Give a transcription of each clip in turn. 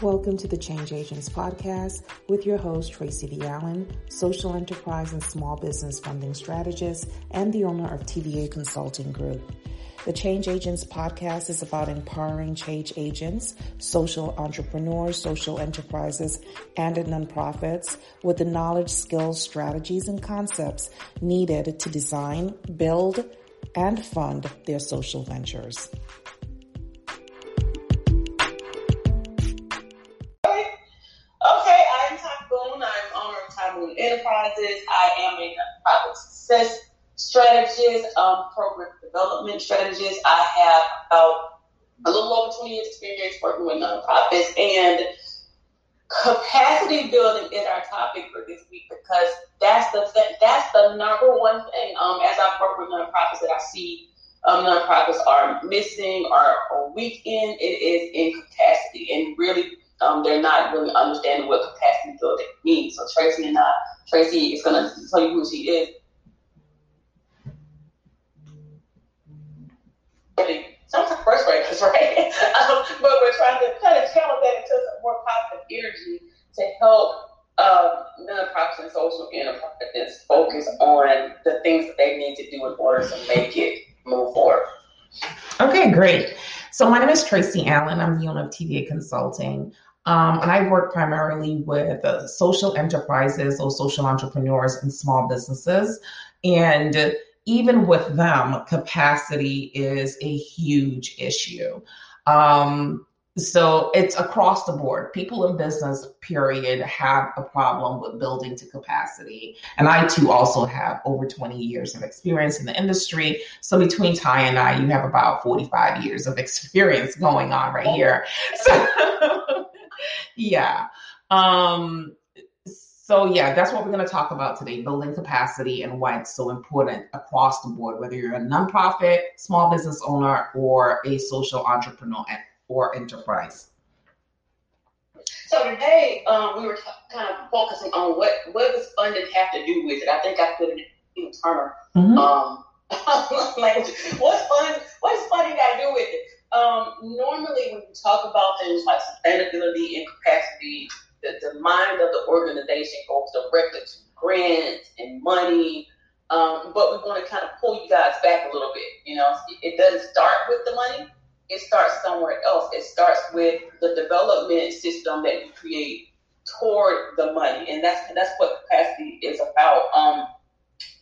Welcome to the Change Agents podcast with your host, Tracy V. Allen, social enterprise and small business funding strategist and the owner of TVA Consulting Group. The Change Agents podcast is about empowering change agents, social entrepreneurs, social enterprises, and nonprofits with the knowledge, skills, strategies, and concepts needed to design, build, and fund their social ventures. I a nonprofit success strategist, um, program development strategist. I have about a little over 20 years experience working with nonprofits and capacity building is our topic for this week because that's the that's the number one thing. Um, as I work with nonprofits that I see um, nonprofits are missing or, or weak in, it is in capacity and really um, they're not really understanding what capacity building means. So Tracy and I, Tracy is to tell you who she is. Sometimes first graders, right? um, but we're trying to kind of channel that into some more positive energy to help um, nonprofits and social enterprises focus on the things that they need to do in order to make it move forward. Okay, great. So my name is Tracy Allen. I'm the owner of TVA Consulting. Um, and I work primarily with uh, social enterprises or social entrepreneurs and small businesses. And even with them, capacity is a huge issue. Um, so it's across the board. People in business, period, have a problem with building to capacity. And I too also have over 20 years of experience in the industry. So between Ty and I, you have about 45 years of experience going on right here. So yeah. Um, so yeah, that's what we're going to talk about today: building capacity and why it's so important across the board, whether you're a nonprofit, small business owner, or a social entrepreneur or enterprise. So today um, we were t- kind of focusing on what what does funding have to do with it. I think I put it in Turner. Mm-hmm. Um, like, what's fun? What's funding got to do with it? Um, normally, when we talk about things like sustainability and capacity, the, the mind of the organization goes directly to grants and money. Um, but we want to kind of pull you guys back a little bit. You know, it, it doesn't start with the money. It starts somewhere else. It starts with the development system that you create toward the money, and that's that's what capacity is about. Um,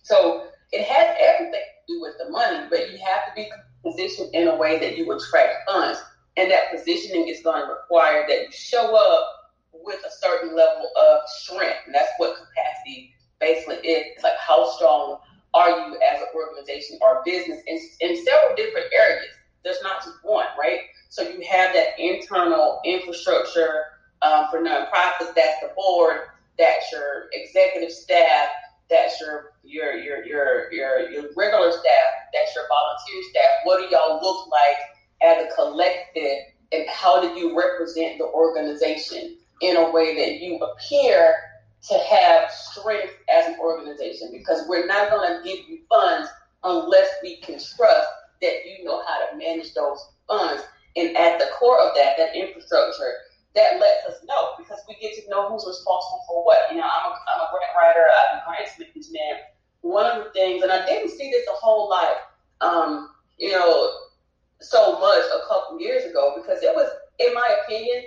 so it has everything to do with the money, but you have to be positioned in a way that you attract funds. And that positioning is going to require that you show up with a certain level of strength. And that's what capacity basically is. It's like how strong are you as an organization or business in, in several different areas. There's not just one, right? So you have that internal infrastructure um, for nonprofits. That's the board. That's your executive staff that's your your your your your your regular staff, that's your volunteer staff. What do y'all look like as a collective, and how do you represent the organization in a way that you appear to have strength as an organization? Because we're not going to give you funds unless we can trust that you know how to manage those funds. And at the core of that, that infrastructure that lets us know because we get to know who's responsible for what. You know, I'm a, I'm a grant writer, I'm a grant management. One of the things, and I didn't see this a whole lot, um, you know, so much a couple years ago because it was, in my opinion,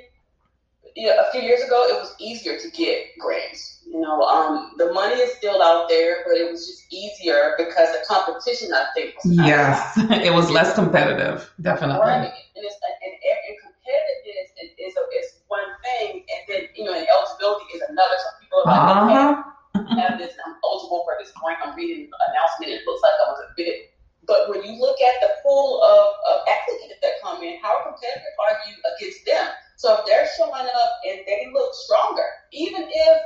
you know, a few years ago, it was easier to get grants. You know, um, the money is still out there, but it was just easier because the competition, I think, was yes, it was less competitive, definitely. Right. And, it's, and, and competitiveness is, is, is one thing, and then you know, and eligibility is another. So people are like, uh-huh. okay, I have this, I'm eligible for this grant. I'm reading the announcement. It looks like I was a bit. But when you look at the pool of, of applicants that come in, how competitive are you against them? So if they're showing up and they look stronger, even if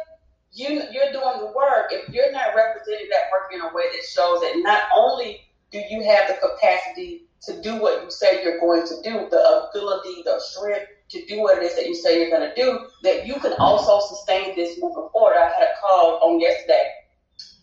you you're doing the work, if you're not representing that work in a way that shows that not only do you have the capacity to do what you say you're going to do, the ability, the strength to do what it is that you say you're going to do, that you can also sustain this moving forward. I had a call on yesterday,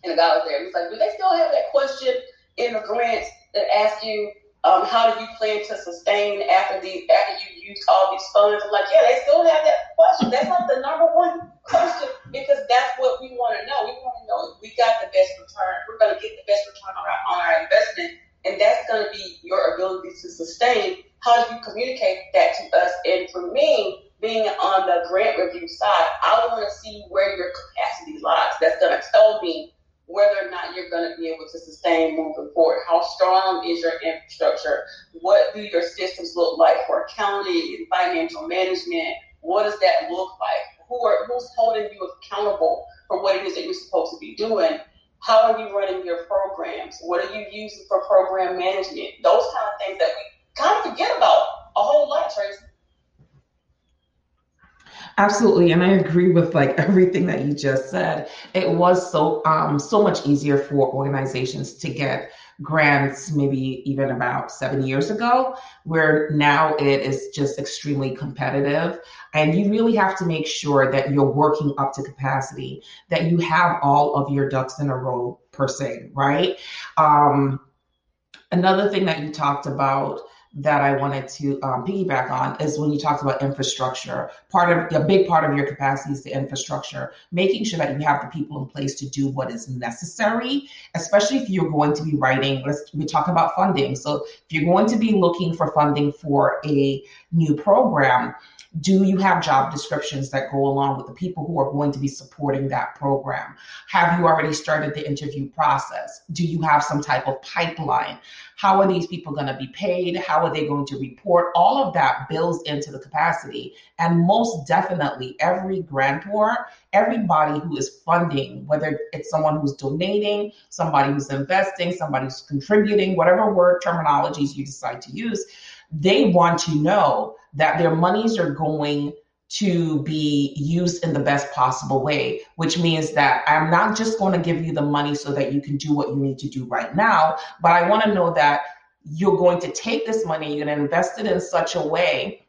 and the guy was there. He was like, "Do they still have that question in the grants that ask you Um, how do you plan to sustain after the after you use all these funds? I'm like, yeah, they still have that question. That's not the number one question because that's what we want to know. We want to know if we got the best return. We're going to get the best return on our, on our investment, and that's going to be your ability to sustain. How do you communicate that to us? And for me, being on the grant review side, I want to see where your capacity lies. That's going to tell me whether or not you're going to be able to sustain moving forward. How strong is your infrastructure? What do your systems look like for accounting and financial management? What does that look like? Who are who's holding you accountable for what it is that you're supposed to be doing? How are you running your programs? What are you using for program management? Those kind of things that we kind of forget about a whole lot, Tracy. Absolutely, and I agree with like everything that you just said. It was so um so much easier for organizations to get grants maybe even about 7 years ago where now it is just extremely competitive. And you really have to make sure that you're working up to capacity that you have all of your ducks in a row per se right? Um another thing that you talked about that I wanted to um, piggyback on is when you talked about infrastructure. Part of a big part of your capacity is the infrastructure, making sure that you have the people in place to do what is necessary, especially if you're going to be writing. Let's we talk about funding. So if you're going to be looking for funding for a new program, do you have job descriptions that go along with the people who are going to be supporting that program? Have you already started the interview process? Do you have some type of pipeline? How are these people going to be paid? How are they going to report? All of that builds into the capacity. And most definitely, every grantor, everybody who is funding, whether it's someone who's donating, somebody who's investing, somebody who's contributing, whatever word terminologies you decide to use, they want to know that their monies are going to be used in the best possible way, which means that I'm not just going to give you the money so that you can do what you need to do right now, but I want to know that you're going to take this money, you're going to invest it in such a way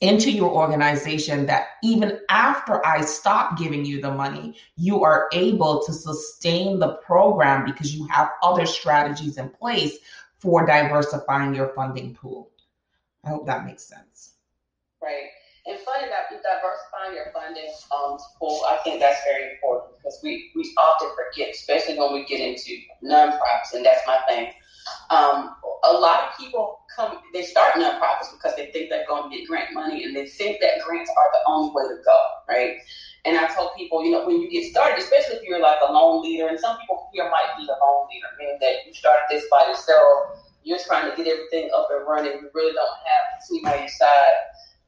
into your organization that even after I stop giving you the money, you are able to sustain the program because you have other strategies in place for diversifying your funding pool. I hope that makes sense. Right. And funding diversifying your funding um, pool, I think that's very important because we, we often forget, especially when we get into nonprofits, and that's my thing. Um, a lot of people come, they start nonprofits because they think they're going to get grant money and they think that grants are the only way to go, right? And I tell people, you know, when you get started, especially if you're like a lone leader, and some people here might be a lone leader, meaning that you started this by yourself you're trying to get everything up and running. You really don't have team on your side.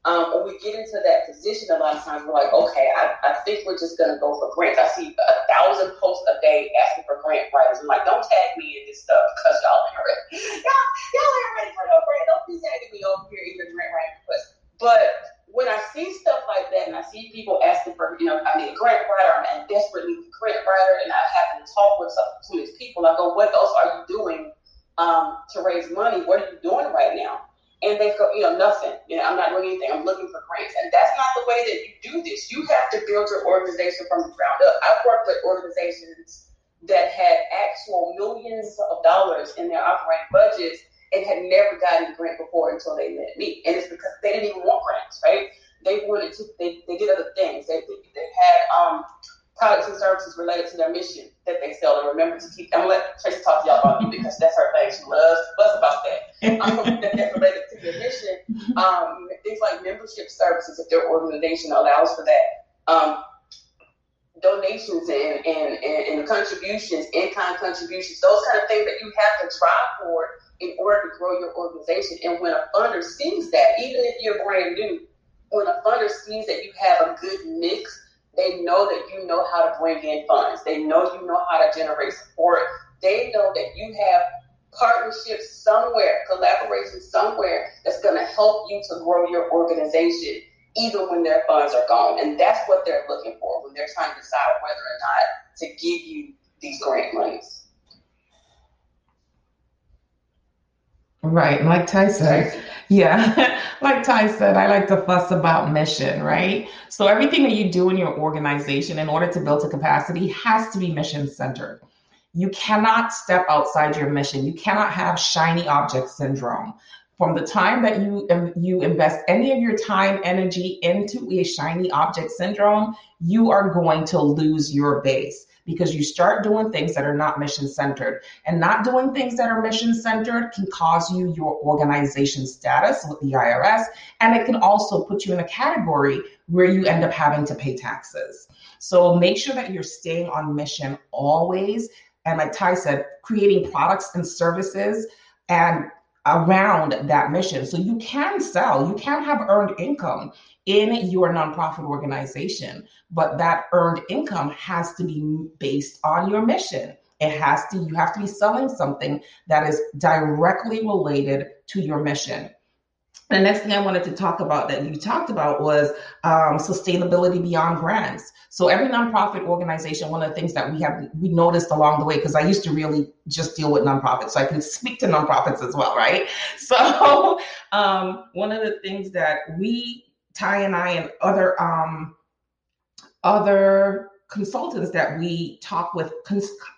Um, when we get into that position, a lot of times we're like, okay, I, I think we're just going to go for grants. I see a thousand posts a day asking for grant writers. I'm like, don't tag me in this stuff because y'all ain't ready. Y'all, y'all ain't ready for no grant. Don't be tagging me over here even grant writing requests. But when I see stuff like that and I see people asking for, you know, I need a grant writer, I'm desperately a grant writer, and I happen to talk with some, some of these people, I go, what else are you doing um, to raise money. What are you doing right now? And they go, you know, nothing. You know, I'm not doing anything. I'm looking for grants. And that's not the way that you do this. You have to build your organization from the ground up. I've worked with organizations that had actual millions of dollars in their operating budgets and had never gotten a grant before until they met me. And it's because they didn't even want grants, right? They wanted to, they, they did other things. They, products and services related to their mission that they sell. And remember to keep, I'm going to let Tracy talk to y'all about you because that's her thing. She loves to buzz about that. Um, that that's related to their mission. Um, things like membership services, if their organization allows for that. Um, donations and, and, and, and contributions, in-kind contributions, those kind of things that you have to try for in order to grow your organization. And when a funder sees that, even if you're brand new, when a funder sees that you have a good mix they know that you know how to bring in funds. They know you know how to generate support. They know that you have partnerships somewhere, collaboration somewhere that's going to help you to grow your organization, even when their funds are gone. And that's what they're looking for when they're trying to decide whether or not to give you these grant monies. Right, like Ty said. Yeah, like Ty said, I like to fuss about mission, right? So everything that you do in your organization in order to build a capacity has to be mission centered. You cannot step outside your mission. You cannot have shiny object syndrome. From the time that you you invest any of your time energy into a shiny object syndrome, you are going to lose your base because you start doing things that are not mission centered. And not doing things that are mission centered can cause you your organization status with the IRS. And it can also put you in a category where you end up having to pay taxes. So make sure that you're staying on mission always. And like Ty said, creating products and services and around that mission. So you can sell, you can have earned income in your nonprofit organization, but that earned income has to be based on your mission. It has to, you have to be selling something that is directly related to your mission. The next thing I wanted to talk about that you talked about was um, sustainability beyond grants. So every nonprofit organization, one of the things that we have we noticed along the way, because I used to really just deal with nonprofits, so I can speak to nonprofits as well, right? So um, one of the things that we, Ty and I, and other um, other consultants that we talk with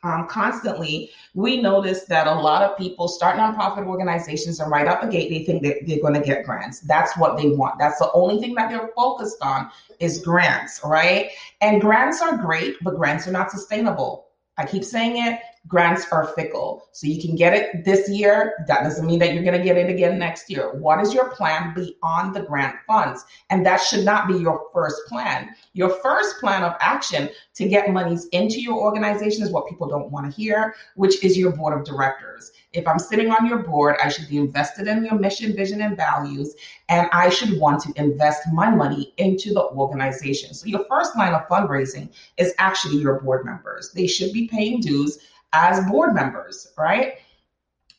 um, constantly, we notice that a lot of people start nonprofit organizations and right out the gate, they think that they're going to get grants. That's what they want. That's the only thing that they're focused on is grants, right? And grants are great, but grants are not sustainable. I keep saying it grants are fickle. So you can get it this year. That doesn't mean that you're going to get it again next year. What is your plan beyond the grant funds? And that should not be your first plan. Your first plan of action to get monies into your organization is what people don't want to hear, which is your board of directors. If I'm sitting on your board, I should be invested in your mission, vision, and values, and I should want to invest my money into the organization. So your first line of fundraising is actually your board members. They should be paying dues as board members, right?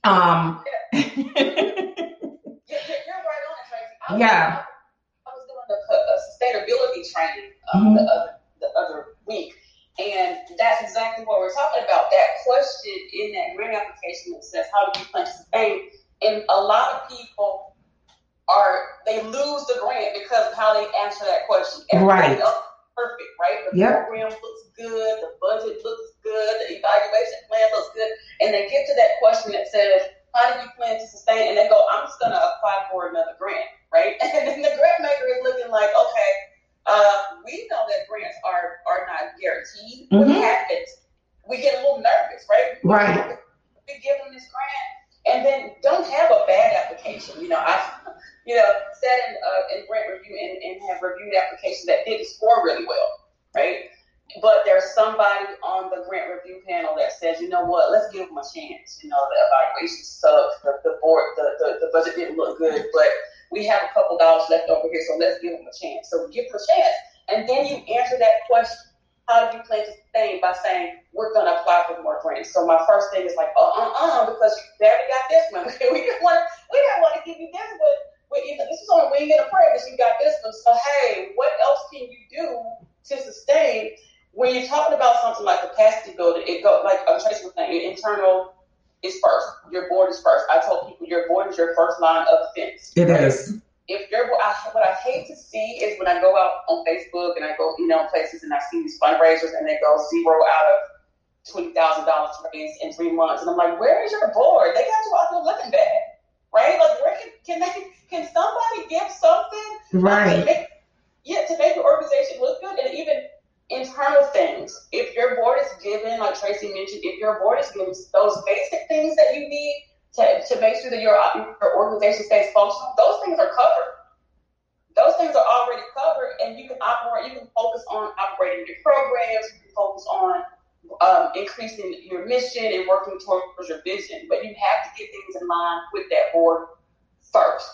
Um, yeah. you're, you're, right on it, Tracy. I was, yeah. I was doing a, a sustainability training um, mm-hmm. the, other, the other week, and that's exactly what we're talking about. That question in that grant application that says, "How do you plan to sustain?" And a lot of people are they lose the grant because of how they answer that question. Everybody right. perfect, right? The yep. program looks good, the budget looks good, the evaluation plan looks good, and they get to that question that says, "How do you plan to sustain?" And they go, "I'm just going to apply for another grant," right? And then the grant maker is looking like, "Okay, uh, we know that grants are are not guaranteed. Mm-hmm. What happens? We get a little nervous, right? Right. We give them this grant, and then don't have a bad application. You know, I you know, sat in, uh, in grant review and, and have reviewed applications that didn't score really well, right? But there's somebody on the grant review panel that says, you know what, let's give them a chance. You know, the evaluation sucked, the, the board, the, the, the budget didn't look good, but we have a couple dollars left over here, so let's give them a chance. So give them a chance. And then you answer that question how do you plan to sustain by saying we're going to apply for more grants? So my first thing is like, uh, uh, uh, because you already got this one. we didn't want, we didn't want to give you this, one. but this is on ain't get a prayer because you got this one. So hey, what else can you do to sustain? When you're talking about something like capacity building, it go like I'm Tracy was saying, your internal is first. Your board is first. I told people your board is your first line of defense. It right? is. If your I, what I hate to see is when I go out on Facebook and I go, you know, places and I see these fundraisers and they go zero out of twenty thousand dollars raised in three months, and I'm like, where is your board? They got you out there looking bad, right? Like, where can, can they? Can somebody give something? Right. To make, yeah, to make the organization look good, and even internal things. If your board is given, like Tracy mentioned, if your board is given those basic things that you need to, to make sure that your, your organization stays functional, those things are covered. Those things are already covered, and you can operate. You can focus on operating your programs. You can focus on um, increasing your mission and working towards your vision. But you have to get things in line with that board first.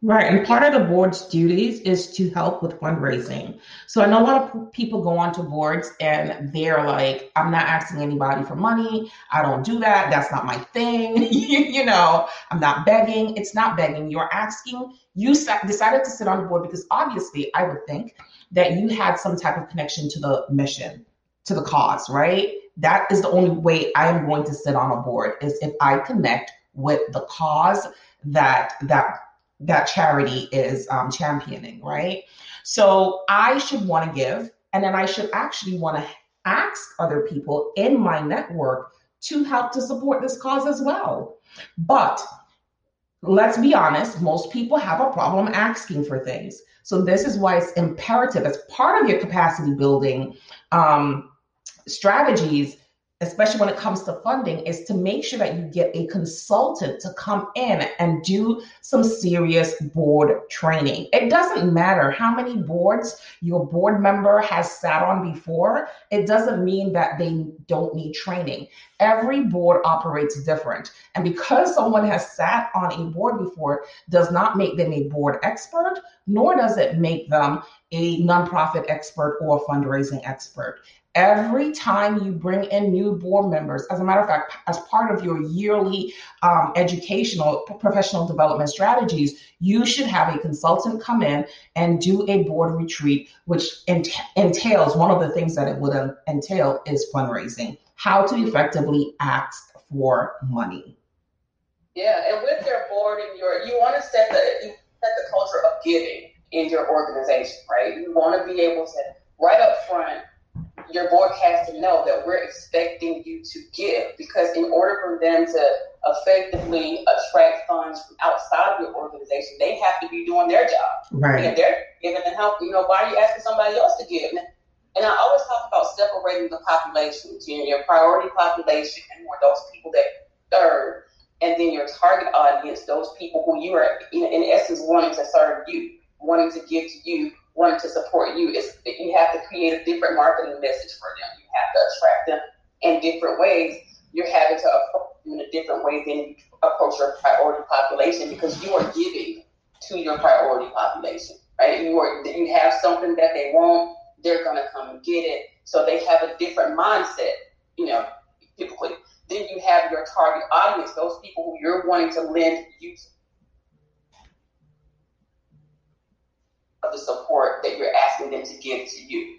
Right. And part of the board's duties is to help with fundraising. So I know a lot of people go onto boards and they're like, I'm not asking anybody for money. I don't do that. That's not my thing. you know, I'm not begging. It's not begging. You're asking. You decided to sit on the board because obviously I would think that you had some type of connection to the mission, to the cause, right? That is the only way I am going to sit on a board is if I connect with the cause that that that charity is um, championing, right? So I should want to give, and then I should actually want to ask other people in my network to help to support this cause as well. But let's be honest, most people have a problem asking for things. So this is why it's imperative as part of your capacity building um, strategies especially when it comes to funding, is to make sure that you get a consultant to come in and do some serious board training. It doesn't matter how many boards your board member has sat on before, it doesn't mean that they don't need training. Every board operates different. And because someone has sat on a board before does not make them a board expert, nor does it make them a nonprofit expert or a fundraising expert. Every time you bring in new board members, as a matter of fact, as part of your yearly um, educational professional development strategies, you should have a consultant come in and do a board retreat, which ent- entails one of the things that it would entail is fundraising, how to effectively ask for money. Yeah, and with your board and your, you want to set the you set the culture of giving in your organization, right? You want to be able to right up front your board has to know that we're expecting you to give because in order for them to effectively attract funds from outside of your organization, they have to be doing their job. Right. And they're giving and help, you know, why are you asking somebody else to give? And I always talk about separating the populations, you know, your priority population and more those people that serve, and then your target audience, those people who you are in, in essence wanting to serve you, wanting to give to you, wanting to support you. It's you have to create a different marketing message for them. You have to attract them in different ways. You're having to approach them in a different way than you approach your priority population because you are giving to your priority population, right? You are you have something that they want, they're gonna come and get it. So they have a different mindset, you know, typically. Then you have your target audience, those people who you're wanting to lend you of the support that you're asking them to give to you.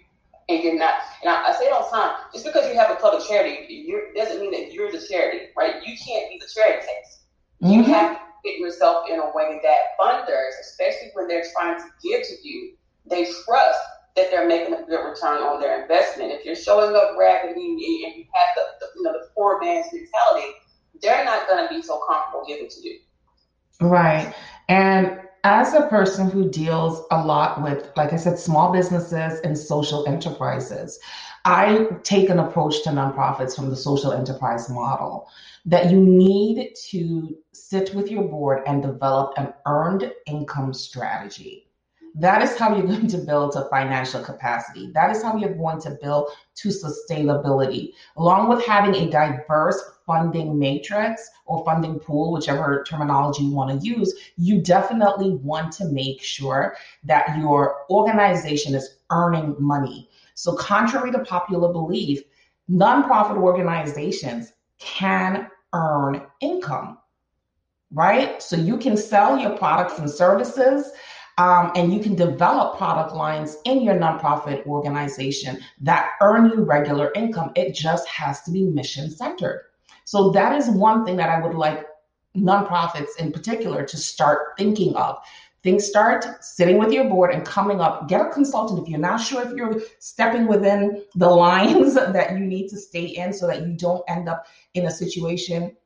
And you're not, and I, I say it all the time, just because you have a public charity, doesn't mean that you're the charity, right? You can't be the charity case. Mm-hmm. You have to get yourself in a way that funders, especially when they're trying to give to you, they trust that they're making a good return on their investment. If you're showing up raggedy and you have the, the you know the poor man's mentality, they're not going to be so comfortable giving to you. Right. And as a person who deals a lot with, like I said, small businesses and social enterprises, I take an approach to nonprofits from the social enterprise model that you need to sit with your board and develop an earned income strategy. That is how you're going to build to financial capacity. That is how you're going to build to sustainability, along with having a diverse funding matrix or funding pool, whichever terminology you want to use. You definitely want to make sure that your organization is earning money. So, contrary to popular belief, nonprofit organizations can earn income, right? So, you can sell your products and services um, and you can develop product lines in your nonprofit organization that earn you regular income. It just has to be mission centered. So that is one thing that I would like nonprofits in particular to start thinking of. Things start sitting with your board and coming up. Get a consultant if you're not sure if you're stepping within the lines that you need to stay in so that you don't end up in a situation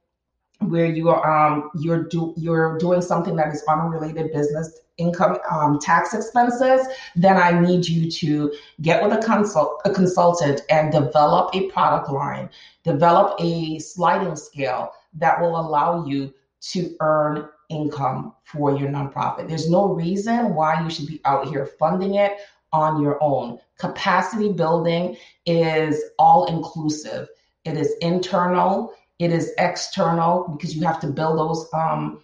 where you are um, you're do you're doing something that is unrelated business income um, tax expenses, then I need you to get with a consult a consultant and develop a product line, develop a sliding scale that will allow you to earn income for your nonprofit. There's no reason why you should be out here funding it on your own. Capacity building is all inclusive. It is internal, it is external because you have to build those um,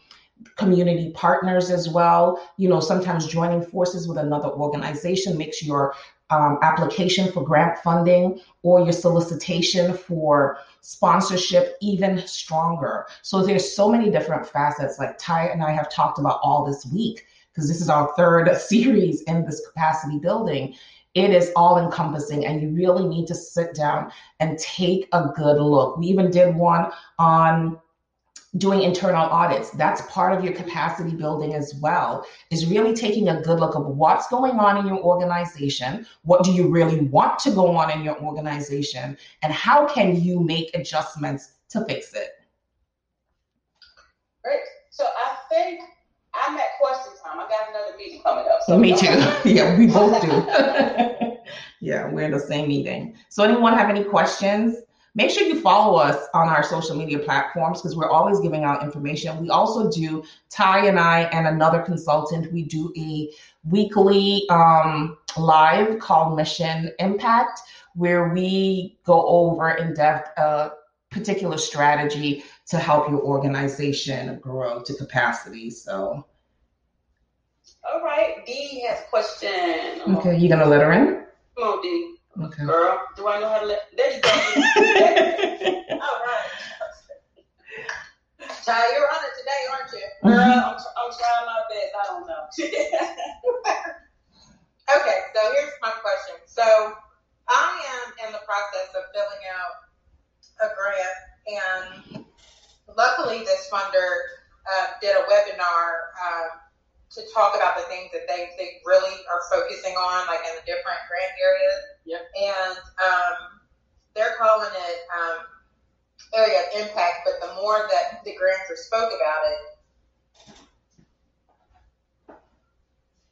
community partners as well. You know, sometimes joining forces with another organization makes your um, application for grant funding or your solicitation for sponsorship even stronger. So there's so many different facets. Like Ty and I have talked about all this week because this is our third series in this capacity building. It is all encompassing, and you really need to sit down and take a good look. We even did one on doing internal audits that's part of your capacity building as well is really taking a good look of what's going on in your organization what do you really want to go on in your organization and how can you make adjustments to fix it. Great. So I think I'm at question time. I got another meeting coming up. So me too. yeah, we both do. yeah, we're in the same meeting. So anyone have any questions? Make sure you follow us on our social media platforms because we're always giving out information. We also do, Ty and I and another consultant, we do a weekly um, live called Mission Impact, where we go over in depth a particular strategy to help your organization grow to capacity. So, all right, D has a question. Okay, you gonna let her in? Come on, Dee. Okay. Girl, do I know how to let? There you go. All right. Ty, you're on it today, aren't you? Girl, mm-hmm. I'm, I'm trying my best. I don't know. okay, so here's my question. So I am in the process of filling out a grant, and luckily, this funder uh, did a webinar. Um, to talk about the things that they, they really are focusing on, like in the different grant areas. Yep. And um, they're calling it um, area of impact, but the more that the grantor spoke about it,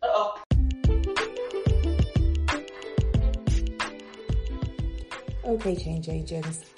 uh-oh. Okay, change agents.